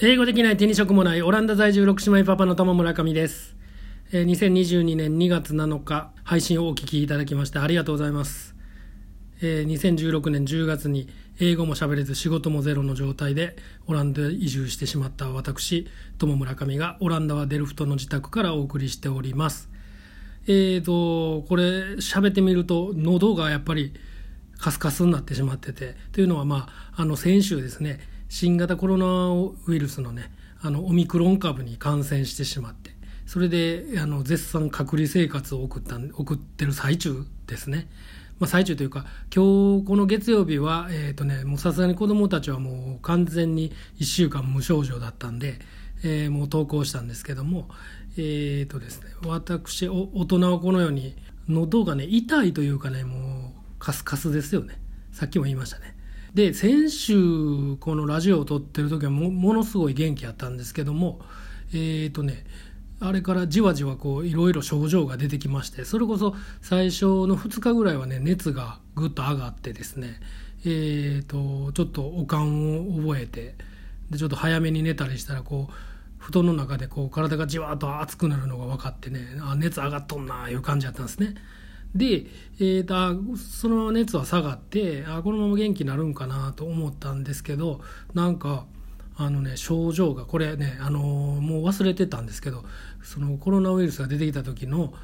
英語できない手に職もないオランダ在住6姉妹パパの玉村上です。えー、2022年2月7日配信をお聞きいただきましてありがとうございます。えー、2016年10月に英語も喋れず仕事もゼロの状態でオランダへ移住してしまった私、友村上がオランダはデルフトの自宅からお送りしております。えーと、これ喋ってみると喉がやっぱりカスカスになってしまってて、というのはまあ、あの先週ですね、新型コロナウイルスのねあのオミクロン株に感染してしまってそれであの絶賛隔離生活を送った送ってる最中ですね。まあ、最中というか今日この月曜日は、えーとね、もうさすがに子どもたちはもう完全に1週間無症状だったんで、えー、もう登校したんですけども、えーとですね、私お大人はこのように喉がね痛いというかねもうカスカスですよねさっきも言いましたねで先週このラジオを撮ってる時はもものすごい元気やったんですけどもえっ、ー、とねあれからじわじわこういろいろ症状が出てきましてそれこそ最初の2日ぐらいはね熱がぐっと上がってですねえーと、ちょっとおかんを覚えてでちょっと早めに寝たりしたらこう布団の中でこう体がじわっと熱くなるのが分かってねあ熱上がっとんないう感じだったんですね。で、えーと、その熱は下がってあこのまま元気になるんかなと思ったんですけどなんかあのね症状がこれね、あのもう忘れてたんですけどそのコロナウイルスが出てきた時の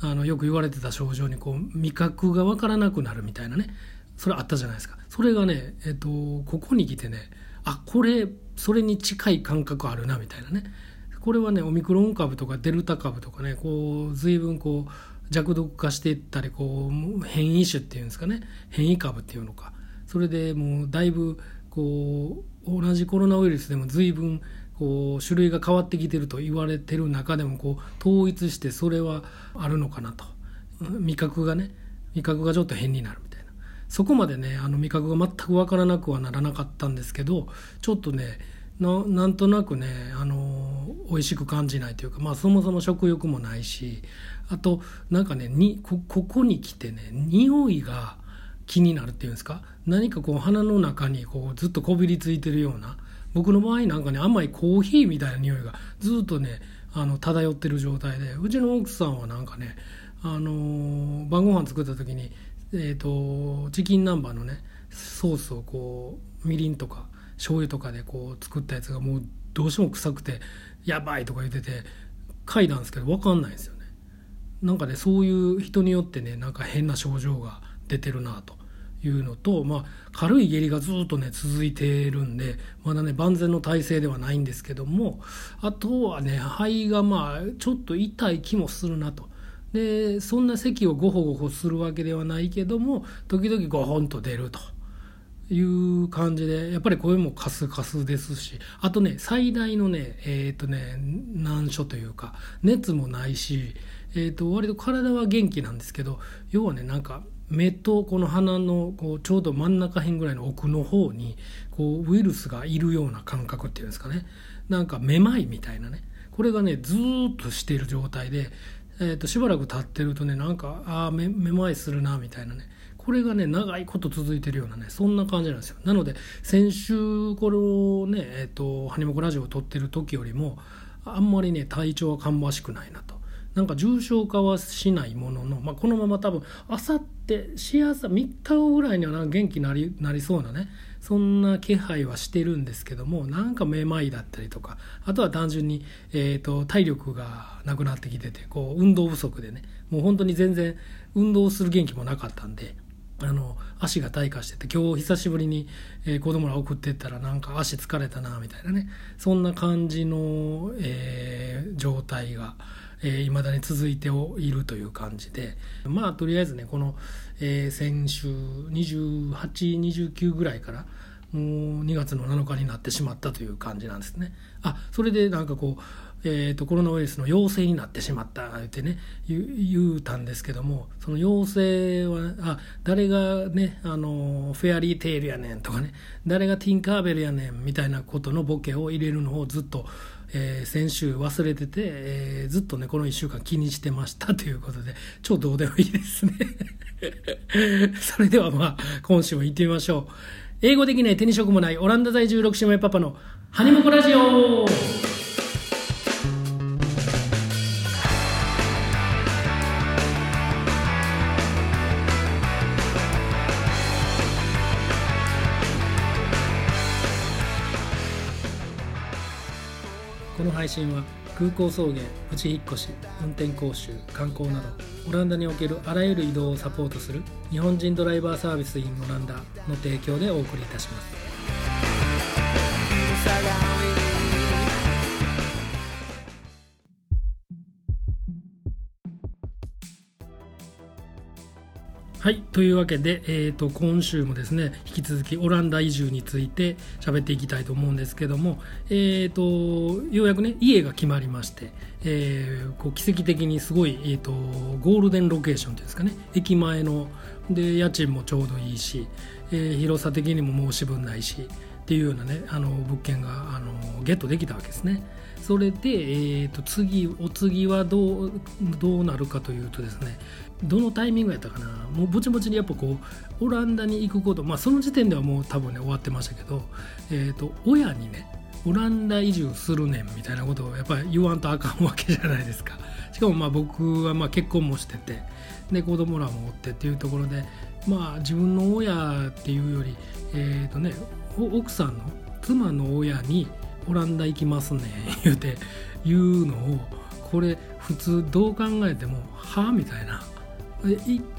あのよく言われてた症状にこう味覚が分からなくなるみたいなねそれあったじゃないですか。それがね、えーと、ここに来てねあこれそれに近い感覚あるなみたいなね。これはねオミクロン株とかデルタ株とかねこう随分こう弱毒化していったりこう変異種っていうんですかね。変異株っていうのか。それでもうだいぶこう同じコロナウイルスでも随分こう種類が変わってきてると言われてる中でもこう統一してそれはあるのかなと。味覚がね味覚がちょっと変になるみたいな。そこまでねあの味覚が全く分からなくはならなかったんですけどちょっとねななんとなくねあの美味しく感じないというかまあそもそも食欲もないしあとなんかねにここに来てね匂いが気になるっていうんですか？何かこう鼻の中にこうずっとこびりついてるような僕の場合なんかね甘いコーヒーみたいな匂いがずっとねあの漂ってる状態でうちの奥さんはなんかねあの、晩ご飯作った時に、えーと、チキン南蛮のねソースをこうみりんとか醤油とかでこう作ったやつがもうどうしても臭くてやばいとか言ってて嗅いだんですけど分かんないんですよねなんかねそういう人によってねなんか変な症状が出てるなというのと、まあ、軽い下痢がずっとね続いてるんでまだね万全の体制ではないんですけどもあとはね肺がまあちょっと痛い気もするなと。でそんな咳をゴホゴホするわけではないけども時々ゴホンと出るという感じでやっぱり声もカスカスですしあとね最大のねえっ、ー、とね難所というか熱もないしえーと、割と体は元気なんですけど要はねなんか目とこの鼻のこうちょうど真ん中辺ぐらいの奥の方にこうウイルスがいるような感覚っていうんですかね。なんかめまいみたいなね。これがねずっとしている状態で、えーと、しばらく経ってるとねなんかああめまいするなみたいなね。これがね長いこと続いてるようなねそんな感じなんですよなので先週これをねえっ、ー、とハニモコラジオを撮ってる時よりもあんまりね体調は芳しくないなとなんか重症化はしないものの、まあ、このまま多分あさってしあさ3日後ぐらいにはな元気になりなりそうなねそんな気配はしてるんですけどもなんかめまいだったりとかあとは単純に、えーと、体力がなくなってきててこう運動不足でねもう本当に全然運動する元気もなかったんで。あの足が退化してて今日久しぶりに、えー、子供ら送ってったらなんか足疲れたなみたいなね。そんな感じの、えー、状態が、えー、未だに続いているという感じで。まあとりあえずねこの、えー、先週2829ぐらいからもう2月の7日になってしまったという感じなんですねあそれでなんかこうえーと、コロナウイルスの陽性になってしまったってね言うたんですけどもその陽性はあ誰がねあのフェアリーテイルやねんとかね誰がティンカーベルやねんみたいなことのボケを入れるのをずっとえー、先週忘れてて、えー、ずっとね、この1週間気にしてましたということで、超どうでもいいですね それではまあ、今週も行ってみましょう。英語できない手に職もないオランダ在住6姉妹パパのハニモコラジオ。この配信は空港送迎プチ引っ越し運転講習観光などオランダにおけるあらゆる移動をサポートする日本人ドライバーサービス in オランダの提供でお送りいたします。はいというわけで、えーと、今週もですね引き続きオランダ移住について喋っていきたいと思うんですけども、えーと、ようやくね家が決まりまして、えー、こう奇跡的にすごい、えーと、ゴールデンロケーションというんですかね駅前ので家賃もちょうどいいし、えー、広さ的にも申し分ないしっていうようなねあの物件があのゲットできたわけですね。それで、えー、と次お次はどうどうなるかというとですねどのタイミングやったかな。もうぼちぼちにやっぱこうオランダに行くこと。まあその時点ではもう多分ね終わってましたけど、えー、と親にねオランダ移住するねんみたいなことをやっぱり言わんとあかんわけじゃないですか。しかもまあ僕はまあ結婚もしててで子供らもおってっていうところでまあ自分の親っていうよりえっ、ー、とね奥さんの妻の親にオランダ行きますねん言うて言うのをこれ普通どう考えてもはあみたいな。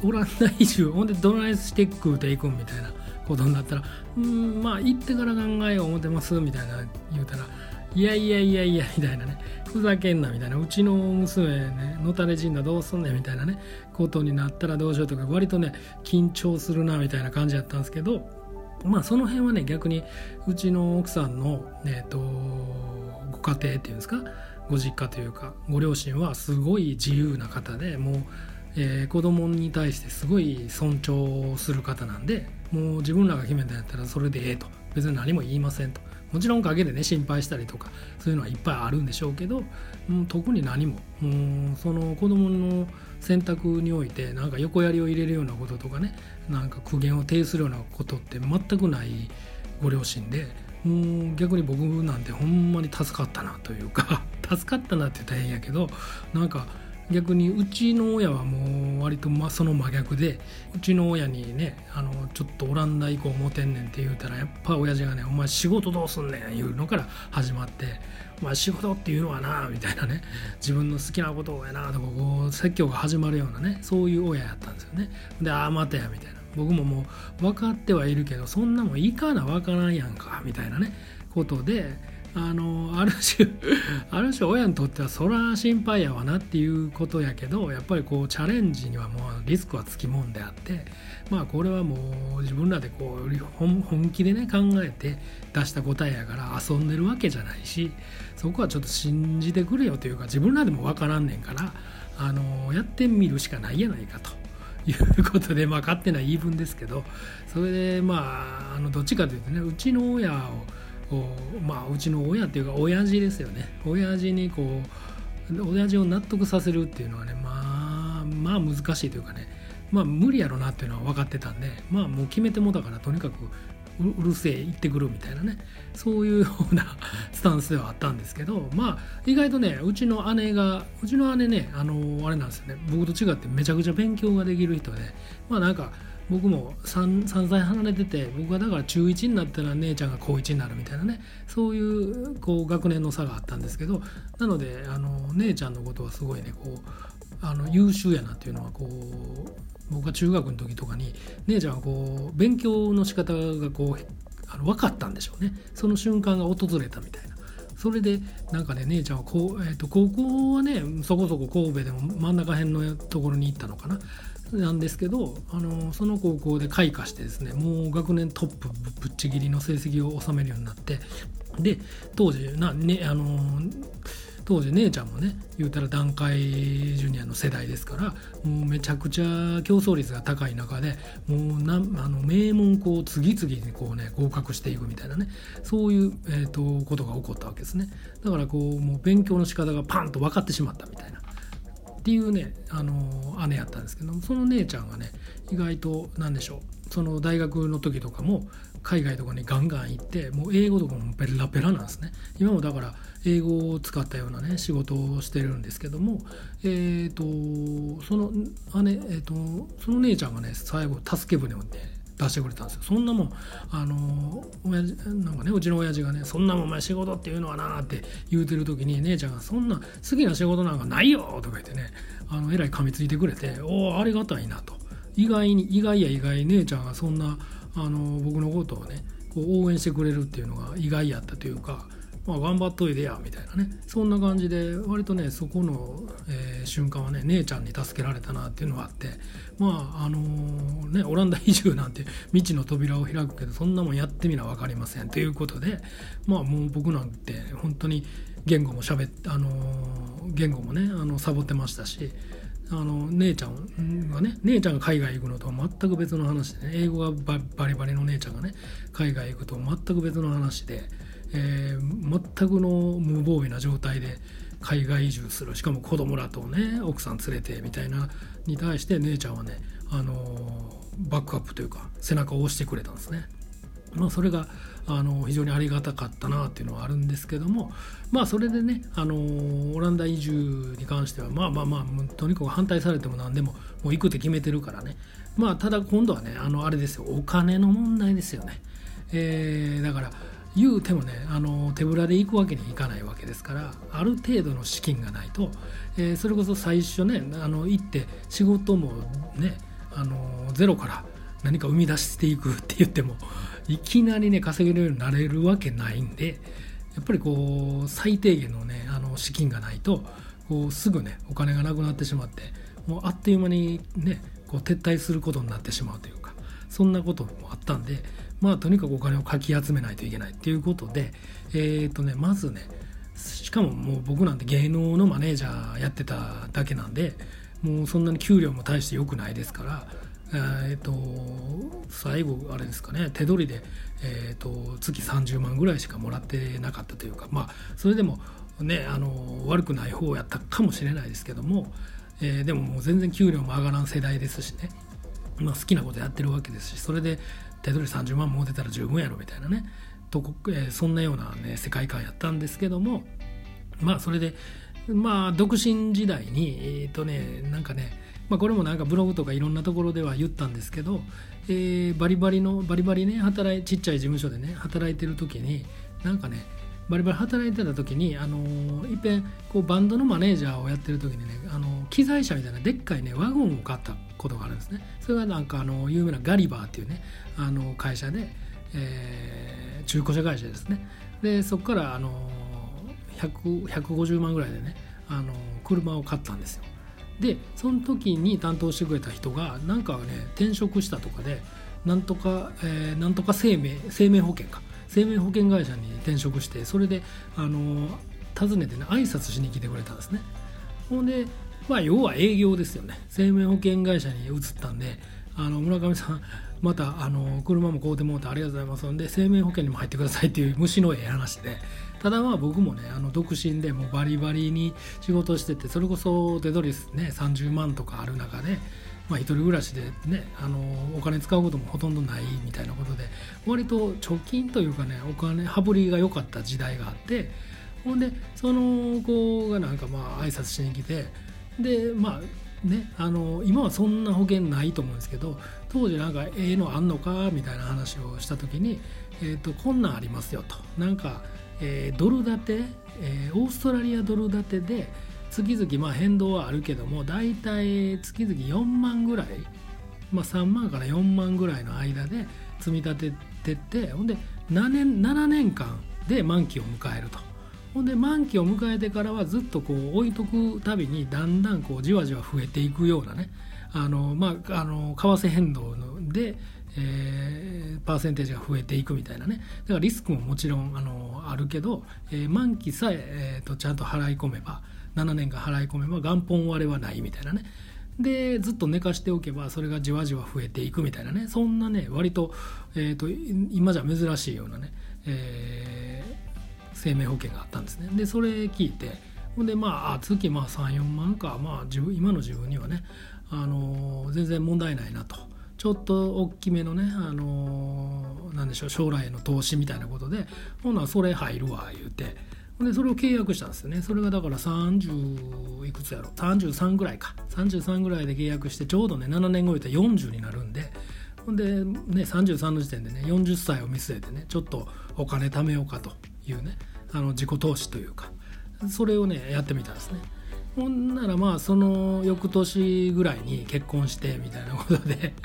オランダ移住ほんでどないして食うていくんみたいなことになったらうんまあ行ってから考えよう思ってますみたいな言うたらいやいやいやいやみたいなねふざけんなみたいなうちの娘ねのたれ死んだどうすんねんみたいなねことになったらどうしようとか割とね緊張するなみたいな感じやったんですけどまあその辺はね逆にうちの奥さんの、えーと、ご家庭っていうんですかご実家というかご両親はすごい自由な方でもうえー、子供に対してすごい尊重する方なんでもう自分らが決めたんやったらそれでええと。別に何も言いませんと。もちろん陰でね心配したりとかそういうのはいっぱいあるんでしょうけど、う、特に何も。うんその子供の選択においてなんか横槍を入れるようなこととかねなんか苦言を呈するようなことって全くないご両親でもう逆に僕なんてほんまに助かったなというか 助かったなって言ったら変やけどなんか逆にうちの親はもう割とまその真逆でうちの親にねあのちょっとオランダ行こう思てんねんって言うたらやっぱ親父がね「お前仕事どうすんねん」言うのから始まって「お前仕事っていうのはな」みたいなね自分の好きなことをやなとかこう説教が始まるようなねそういう親やったんですよね。で「ああ待てや」みたいな。僕ももう分かってはいるけどそんなもんいいかな分からんやんかみたいなねことであのある種 ある種親にとってはそら心配やわなっていうことやけどやっぱりこうチャレンジにはもうリスクはつきもんであってまあこれはもう自分らでこう本気でね考えて出した答えやから遊んでるわけじゃないしそこはちょっと信じてくれよというか自分らでも分からんねんからあのやってみるしかないやないかと。いうことでまあ勝手な言い分ですけどそれでまああのどっちかというとねうちの親をこうまあうちの親っていうか親父ですよね。親父にこう親父を納得させるっていうのはねまあまあ難しいというかねまあ無理やろなっていうのは分かってたんでまあもう決めてもだからとにかくうるせえ行ってくるみたいなねそういうような スタンスではあったんですけどまあ意外とねうちの姉がうちの姉ねあのあれなんですよね。僕と違ってめちゃくちゃ勉強ができる人でまあなんか僕も 3, 3歳離れてて僕はだから中1になったら姉ちゃんが高1になるみたいなね。そういうこう学年の差があったんですけどなのであの姉ちゃんのことはすごいねこうあの優秀やなっていうのはこう僕が中学の時とかに姉ちゃんはこう勉強の仕方がこうあの分かったんでしょうね。その瞬間が訪れたみたいな。それでなんかね姉ちゃんはこう、えー、と高校はねそこそこ神戸でも真ん中辺のところに行ったのかな。なんですけどあのその高校で開花してですねもう学年トップぶっちぎりの成績を収めるようになってで当時な、ね、あの当時姉ちゃんもね言うたら団塊ジュニアの世代ですからもうめちゃくちゃ競争率が高い中でもうなあの名門校を次々にこうね合格していくみたいなねそういう、えーとことが起こったわけですね。だからこうもう勉強の仕方がパンと分かってしまったみたいな。っていうねあの姉やったんですけどその姉ちゃんがね意外と何でしょうその大学の時とかも海外とかにガンガン行ってもう英語とかもペラペラなんですね。今もだから英語を使ったようなね仕事をしてるんですけどもえっ、ー、とその姉、えーと、その姉ちゃんがね最後助け舟をね出してくれたんですよ。そんなもんあの親父なんかねうちの親父がねそんなもんお前仕事っていうのはなって言うてる時に姉ちゃんがそんな好きな仕事なんかないよとか言ってねあのえらい噛みついてくれておおありがたいなと。意外に意外や意外姉ちゃんがそんなあの僕のことをねこう応援してくれるっていうのが意外やったというか、まあ、頑張っといでやみたいなね。そんな感じで割とねそこの、えー、瞬間はね姉ちゃんに助けられたなっていうのがあって。まああのー、ねオランダ移住なんて未知の扉を開くけどそんなもんやってみな分かりません。ということでまあもう僕なんて本当に言語もしゃべあのー、言語もねあのサボってましたしあの姉ちゃんがね姉ちゃんが海外行くのとは全く別の話でね英語がバリバリの姉ちゃんがね海外行くと全く別の話で、えー、全くの無防備な状態で海外移住する。しかも子供らとね奥さん連れてみたいなに対して姉ちゃんはね、あのバックアップというか背中を押してくれたんですね。まあ、それがあの非常にありがたかったなっていうのはあるんですけどもまあそれでねあのオランダ移住に関してはまあまあまあとにかく反対されても何でももう行くって決めてるからね。まあただ今度はねあのあれですよ。お金の問題ですよね、えー、だから言うてもねあの手ぶらで行くわけにいかないわけですからある程度の資金がないと、えー、それこそ最初ねあの行って仕事もねあのゼロから何か生み出していくって言ってもいきなりね稼げるようになれるわけないんでやっぱりこう最低限のねあの資金がないとこうすぐねお金がなくなってしまってもうあっという間にねこう撤退することになってしまうというかそんなこともあったんでまあとにかくお金をかき集めないといけないっていうことでえっ、ー、とねまずねしかももう僕なんて芸能のマネージャーやってただけなんでもうそんなに給料も大して良くないですからえーと、最後あれですかね手取りで、えーと、月30万ぐらいしかもらってなかったというかまあそれでもねあの悪くない方やったかもしれないですけども、えー、でももう全然給料も上がらん世代ですしね、まあ、好きなことやってるわけですしそれで手取り30万も出たら十分やろみたいなね。とこ、えー、そんなような、ね、世界観やったんですけども。まあそれでまあ独身時代にえっ、ー、とねなんかねまあ、これもなんかブログとかいろんなところでは言ったんですけど、えー、バリバリのバリバリね働いちっちゃい事務所でね働いてる時になんかねバリバリ働いてた時にあのー、いっぺんこうバンドのマネージャーをやってる時にねあのー、機材車みたいなでっかいねワゴンを買ったことがあるんですね。それがなんかあの有名なガリバーっていうねあの会社で、えー、中古車会社ですね。でそこからあの150万ぐらいでねあの車を買ったんですよ。でその時に担当してくれた人がなんかね転職したとかでなんとか、えー、なんとか生命生命保険か。生命保険会社に転職してそれであの訪ねてね挨拶しに来てくれたんですね。ほんでまあ要は営業ですよね。生命保険会社に移ったんであの村上さんまたあの車も買うてもうてありがとうございますんで生命保険にも入ってくださいっていう虫のええ話でただまあ僕もねあの独身でもうバリバリに仕事しててそれこそ手取りね30万とかある中で、まあ、一人暮らしでねあのお金使うこともほとんどないみたいなことで割と貯金というかねお金羽振りが良かった時代があってほんでその子がなんかまあ挨拶しに来てでまあね、あの今はそんな保険ないと思うんですけど当時なんかええのあんのかみたいな話をした時に、えーと、こんなんありますよとなんかえー、ドル建て、えー、オーストラリアドル建てで月々まあ変動はあるけども大体月々4万ぐらい、まあ、3万から4万ぐらいの間で積み立ててってほんで7年 ,7 年間で満期を迎えると。ほんで満期を迎えてからはずっとこう置いとくたびにだんだんこうじわじわ増えていくようなねあのまああの為替変動でえー、パーセンテージが増えていくみたいなね。だからリスクももちろんあのあるけど、えー、満期さええーと、ちゃんと払い込めば7年間払い込めば元本割れはないみたいなね。でずっと寝かしておけばそれがじわじわ増えていくみたいなね。そんなね割と,、えーと、今じゃ珍しいようなね、えー、生命保険があったんですね。でそれ聞いてほんでまあ月まあ34万か、まあ、今の自分にはね、あのー、全然問題ないなと。ちょっと大きめのね、あのー、なんでしょう将来への投資みたいなことでほんならそれ入るわ言うて。でそれを契約したんですよね。それがだから30いくつやろ33ぐらいか。33ぐらいで契約してちょうどね7年後言ったら40になるんで。ほんで、ね、33の時点でね40歳を見据えてねちょっとお金貯めようかと。いうねあの自己投資というかそれをねやってみたんですね。ほんならまあその翌年ぐらいに結婚してみたいなことで。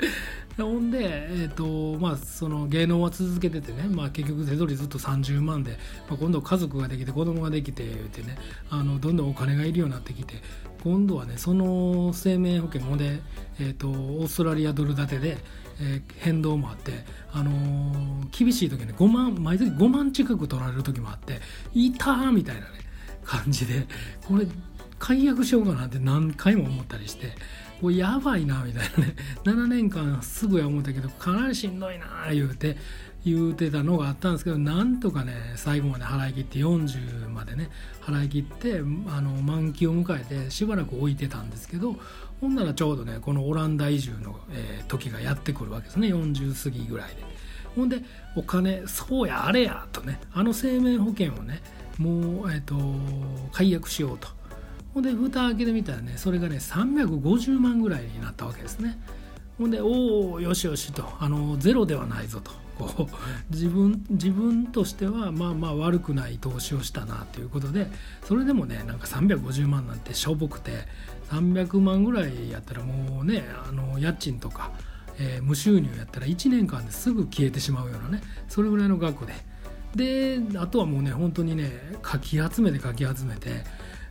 ほんで、えーとまあ、その芸能は続けててね、まあ、結局手取りずっと30万で、まあ、今度家族ができて子供ができてってねあのどんどんお金がいるようになってきて今度はねその生命保険もで、えーと、オーストラリアドル建てで、え、変動もあって、あのー、厳しい時はね5万毎月5万近く取られる時もあっていたみたいなね感じでこれ解約しようかなって何回も思ったりしてこれやばいなみたいなね7年間すぐや思ったけどかなりしんどいな言うて言うてたのがあったんですけどなんとかね最後まで払い切って40までね払い切ってあの満期を迎えてしばらく置いてたんですけどほんならちょうどねこのオランダ移住の、えー、時がやってくるわけですね。40過ぎぐらいで。ほんでお金そうやあれやとねあの生命保険をねもう、えーと解約しようと。ほんで蓋開けてみたらねそれがね350万ぐらいになったわけですね。ほんでおおよしよしとあのゼロではないぞと。自分自分としてはまあまあ悪くない投資をしたなということでそれでもねなんか350万なんてしょぼくて300万ぐらいやったらもうねあの家賃とか、えー、無収入やったら1年間ですぐ消えてしまうようなねそれぐらいの額で。であとはもうね本当にねかき集めてかき集めて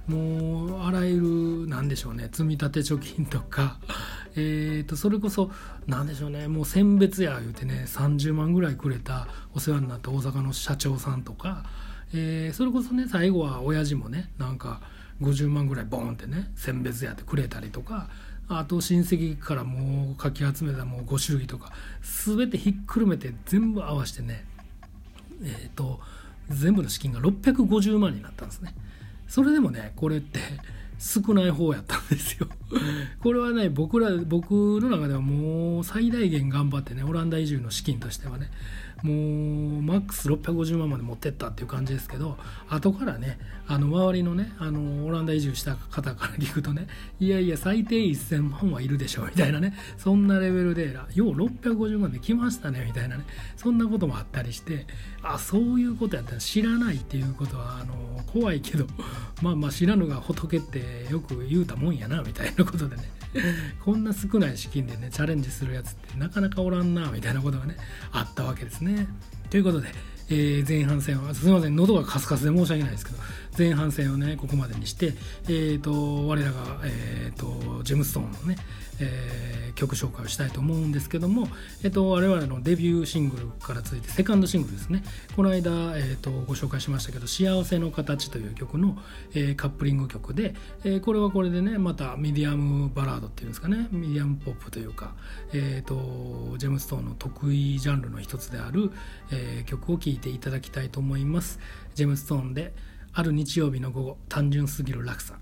もうあらゆる何でしょうね積立貯金とか えとそれこそ何でしょうねもう選別や言うてね30万ぐらいくれたお世話になった大阪の社長さんとか、えー、それこそね最後は親父もねなんか50万ぐらいボンってね選別やってくれたりとかあと親戚からもうかき集めたもうご祝儀とか全てひっくるめて全部合わせてねえっ、ー、と全部の資金が650万になったんですね。それでもねこれって少ない方やったんですよこれはね僕ら僕の中ではもう最大限頑張ってねオランダ移住の資金としてはねもうマックス650万まで持ってったっていう感じですけど後からねあの周りのねあのオランダ移住した方から聞くとねいやいや最低1000万はいるでしょうみたいなねそんなレベルでよう650万で来ましたねみたいなねそんなこともあったりしてあそういうことやったら知らないっていうことはあの怖いけど まあまあ知らぬが仏ってよく言うたもんやなみたいなことでねこんな少ない資金でねチャレンジするやつってなかなかおらんなみたいなことがねあったわけですね。ということで、えー、前半戦はすみません喉がカスカスで申し訳ないですけど前半戦をねここまでにして、えーと、我らが、えーと、ジェムストーンのね、えー、曲紹介をしたいと思うんですけども、えーと、我々のデビューシングルから続いてセカンドシングルですね。この間、えー、とご紹介しましたけど「幸せの形」という曲の、えー、カップリング曲で、えー、これはこれでねまたミディアムバラードっていうんですかね。ミディアムポップというか、えー、とジェムストーンの得意ジャンルの一つである、え、曲を聴いていただきたいと思います。ジェムストーンである日曜日の午後単純すぎる落差。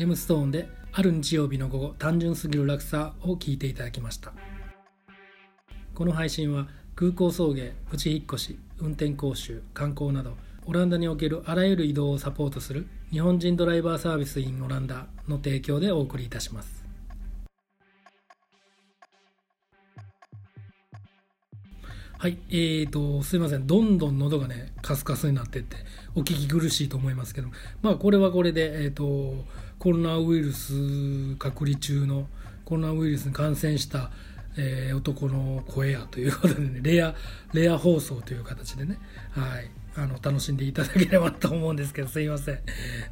ジェムストーンである日曜日の午後単純すぎる落差を聞いていただきました。この配信は空港送迎プチ引っ越し運転講習観光などオランダにおけるあらゆる移動をサポートする日本人ドライバーサービス in オランダの提供でお送りいたします。はい、えーと、すいません、どんどん喉がね、カスカスになってって、お聞き苦しいと思いますけど、まあ、これはこれで、えーと、コロナウイルス隔離中の、コロナウイルスに感染した、えー、男の声やということでね、レア、レア放送という形でね、はい、あの楽しんでいただければと思うんですけどすいません。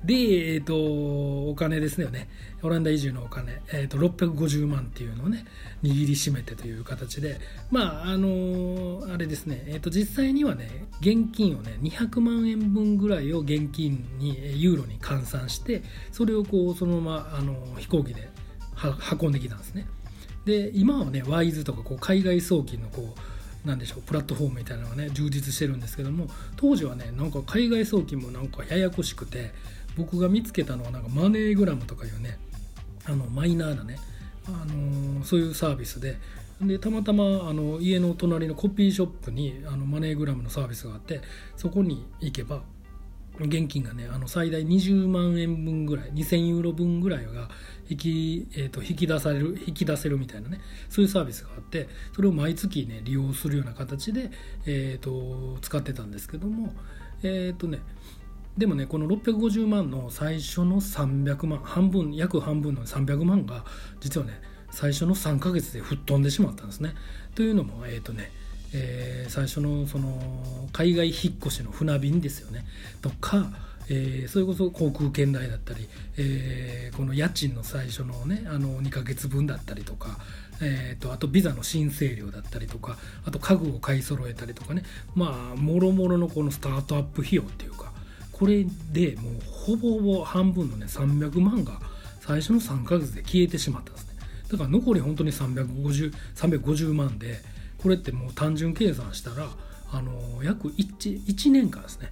でえっ、ー、とお金ですよね。オランダ移住のお金、えーと、650万っていうのをね握りしめてという形で。まああのあれですね、えーと、実際にはね現金をね200万円分ぐらいを現金にユーロに換算してそれをこうそのままあの飛行機で運んできたんですね。で今はねワイズとかこう海外送金のこう何でしょうプラットフォームみたいなのがね充実してるんですけども当時はねなんか海外送金もなんかややこしくて僕が見つけたのはなんかマネーグラムとかいうねあのマイナーなね、あのー、そういうサービスででたまたまあの家の隣のコピーショップにあのマネーグラムのサービスがあってそこに行けば現金がねあの最大20万円分ぐらい2000ユーロ分ぐらいが引き,、えーと、引き出される引き出せるみたいなねそういうサービスがあってそれを毎月ね利用するような形で、えーと、使ってたんですけどもえっ、ー、とねでもねこの650万の最初の300万半分約半分の300万が実はね最初の3ヶ月で吹っ飛んでしまったんですね。というのもえっ、ー、とねえー、最初のその海外引っ越しの船便ですよね。とか、えー、それこそ航空券代だったり、えー、この家賃の最初のねあの2ヶ月分だったりとか、えーと、あとビザの申請料だったりとかあと家具を買い揃えたりとかね。まあもろもろのこのスタートアップ費用っていうかこれでもうほぼほぼ半分のね300万が最初の3ヶ月で消えてしまったんですね。だから残り本当に350 350万でこれってもう単純計算したらあの約 1, 1年間ですね。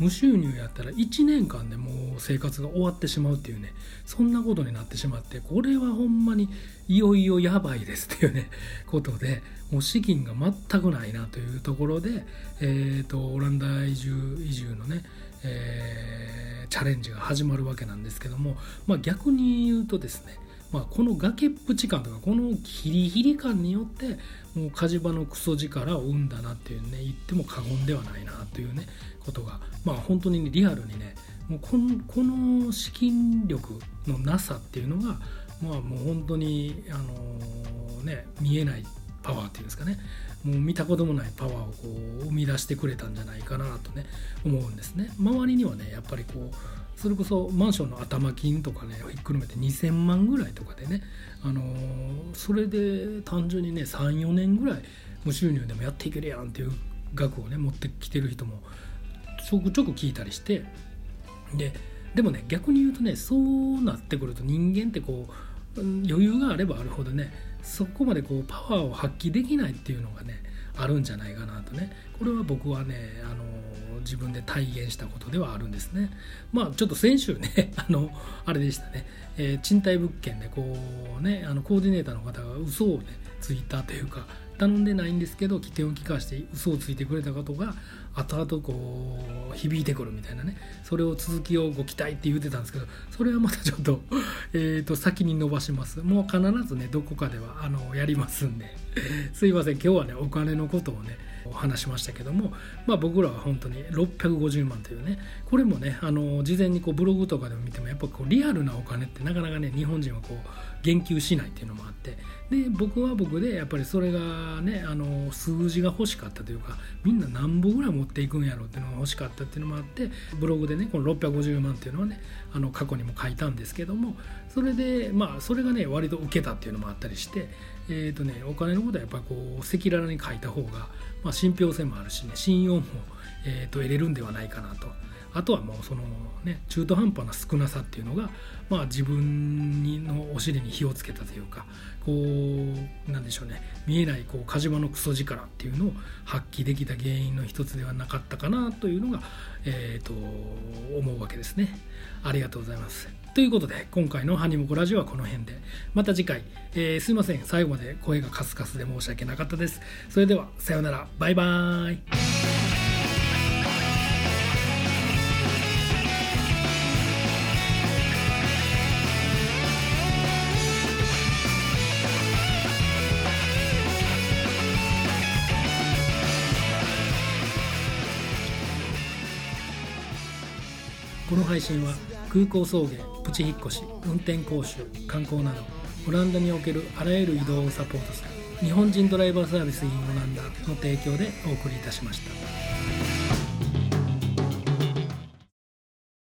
無収入やったら1年間でもう生活が終わってしまうっていうね。そんなことになってしまってこれはほんまにいよいよやばいですっていうね。ことでもう資金が全くないなというところで、えーと、オランダ移住移住のね、えー、チャレンジが始まるわけなんですけども、まあ、逆に言うとですねまあ、この崖っぷち感とかこのヒリヒリ感によってもう火事場のクソ力を生んだなっていうね言っても過言ではないなというねことがまあ本当に、リアルにねもうこのこの資金力のなさっていうのがまあもう本当にあのね見えないパワーっていうんですかね。もう見たこともないパワーをこう生み出してくれたんじゃないかなとね思うんですね。周りにはねやっぱりこうそれこそマンションの頭金とかねひっくるめて2000万ぐらいとかでね、あのー、それで単純にね34年ぐらい無収入でもやっていけるやんっていう額をね持ってきてる人もちょくちょく聞いたりしてででもね逆に言うとねそうなってくると人間ってこう余裕があればあるほどねそこまでこうパワーを発揮できないっていうのがねあるんじゃないかなとね。これは僕はねあの自分で体現したことではあるんですね。まあちょっと先週ね あのあれでしたね、えー、賃貸物件でこうねあのコーディネーターの方が嘘をねついたというか頼んでないんですけど起点を聞かして嘘をついてくれたことが後々こう響いてくるみたいなね。それを続きをご期待って言うてたんですけどそれはまたちょっと えと先に伸ばします。もう必ずねどこかではあのやりますんで。すいません。今日はねお金のことをね話しましたけども、まあ、僕らは本当に650万というねこれもねあの事前にこうブログとかでも見てもやっぱこうリアルなお金ってなかなかね日本人はこう言及しないっていうのもあってで僕は僕でやっぱりそれがねあの数字が欲しかったというかみんな何本ぐらい持っていくんやろうっていうのが欲しかったっていうのもあってブログでねこの650万っていうのはねあの過去にも書いたんですけどもそれでまあそれがね割と受けたっていうのもあったりしてえーとね、お金のことはやっぱこう赤裸々に書いた方が、まあ、信憑性もあるしね信用も、えーと得れるんではないかなとあとはもうそのね中途半端な少なさっていうのが、まあ、自分のお尻に火をつけたというかこうなんでしょうね見えないこう火事場のクソ力っていうのを発揮できた原因の一つではなかったかなというのが、えーと思うわけですね。ありがとうございます。ということで今回の「ハニモコラジオ」はこの辺で。また次回、えー、すいません。最後まで声がカスカスで申し訳なかったです。それではさようなら。バイバーイ。この配信は空港送迎プチ引っ越し運転講習観光などオランダにおけるあらゆる移動をサポートする日本人ドライバーサービスインオランダの提供でお送りいたしました。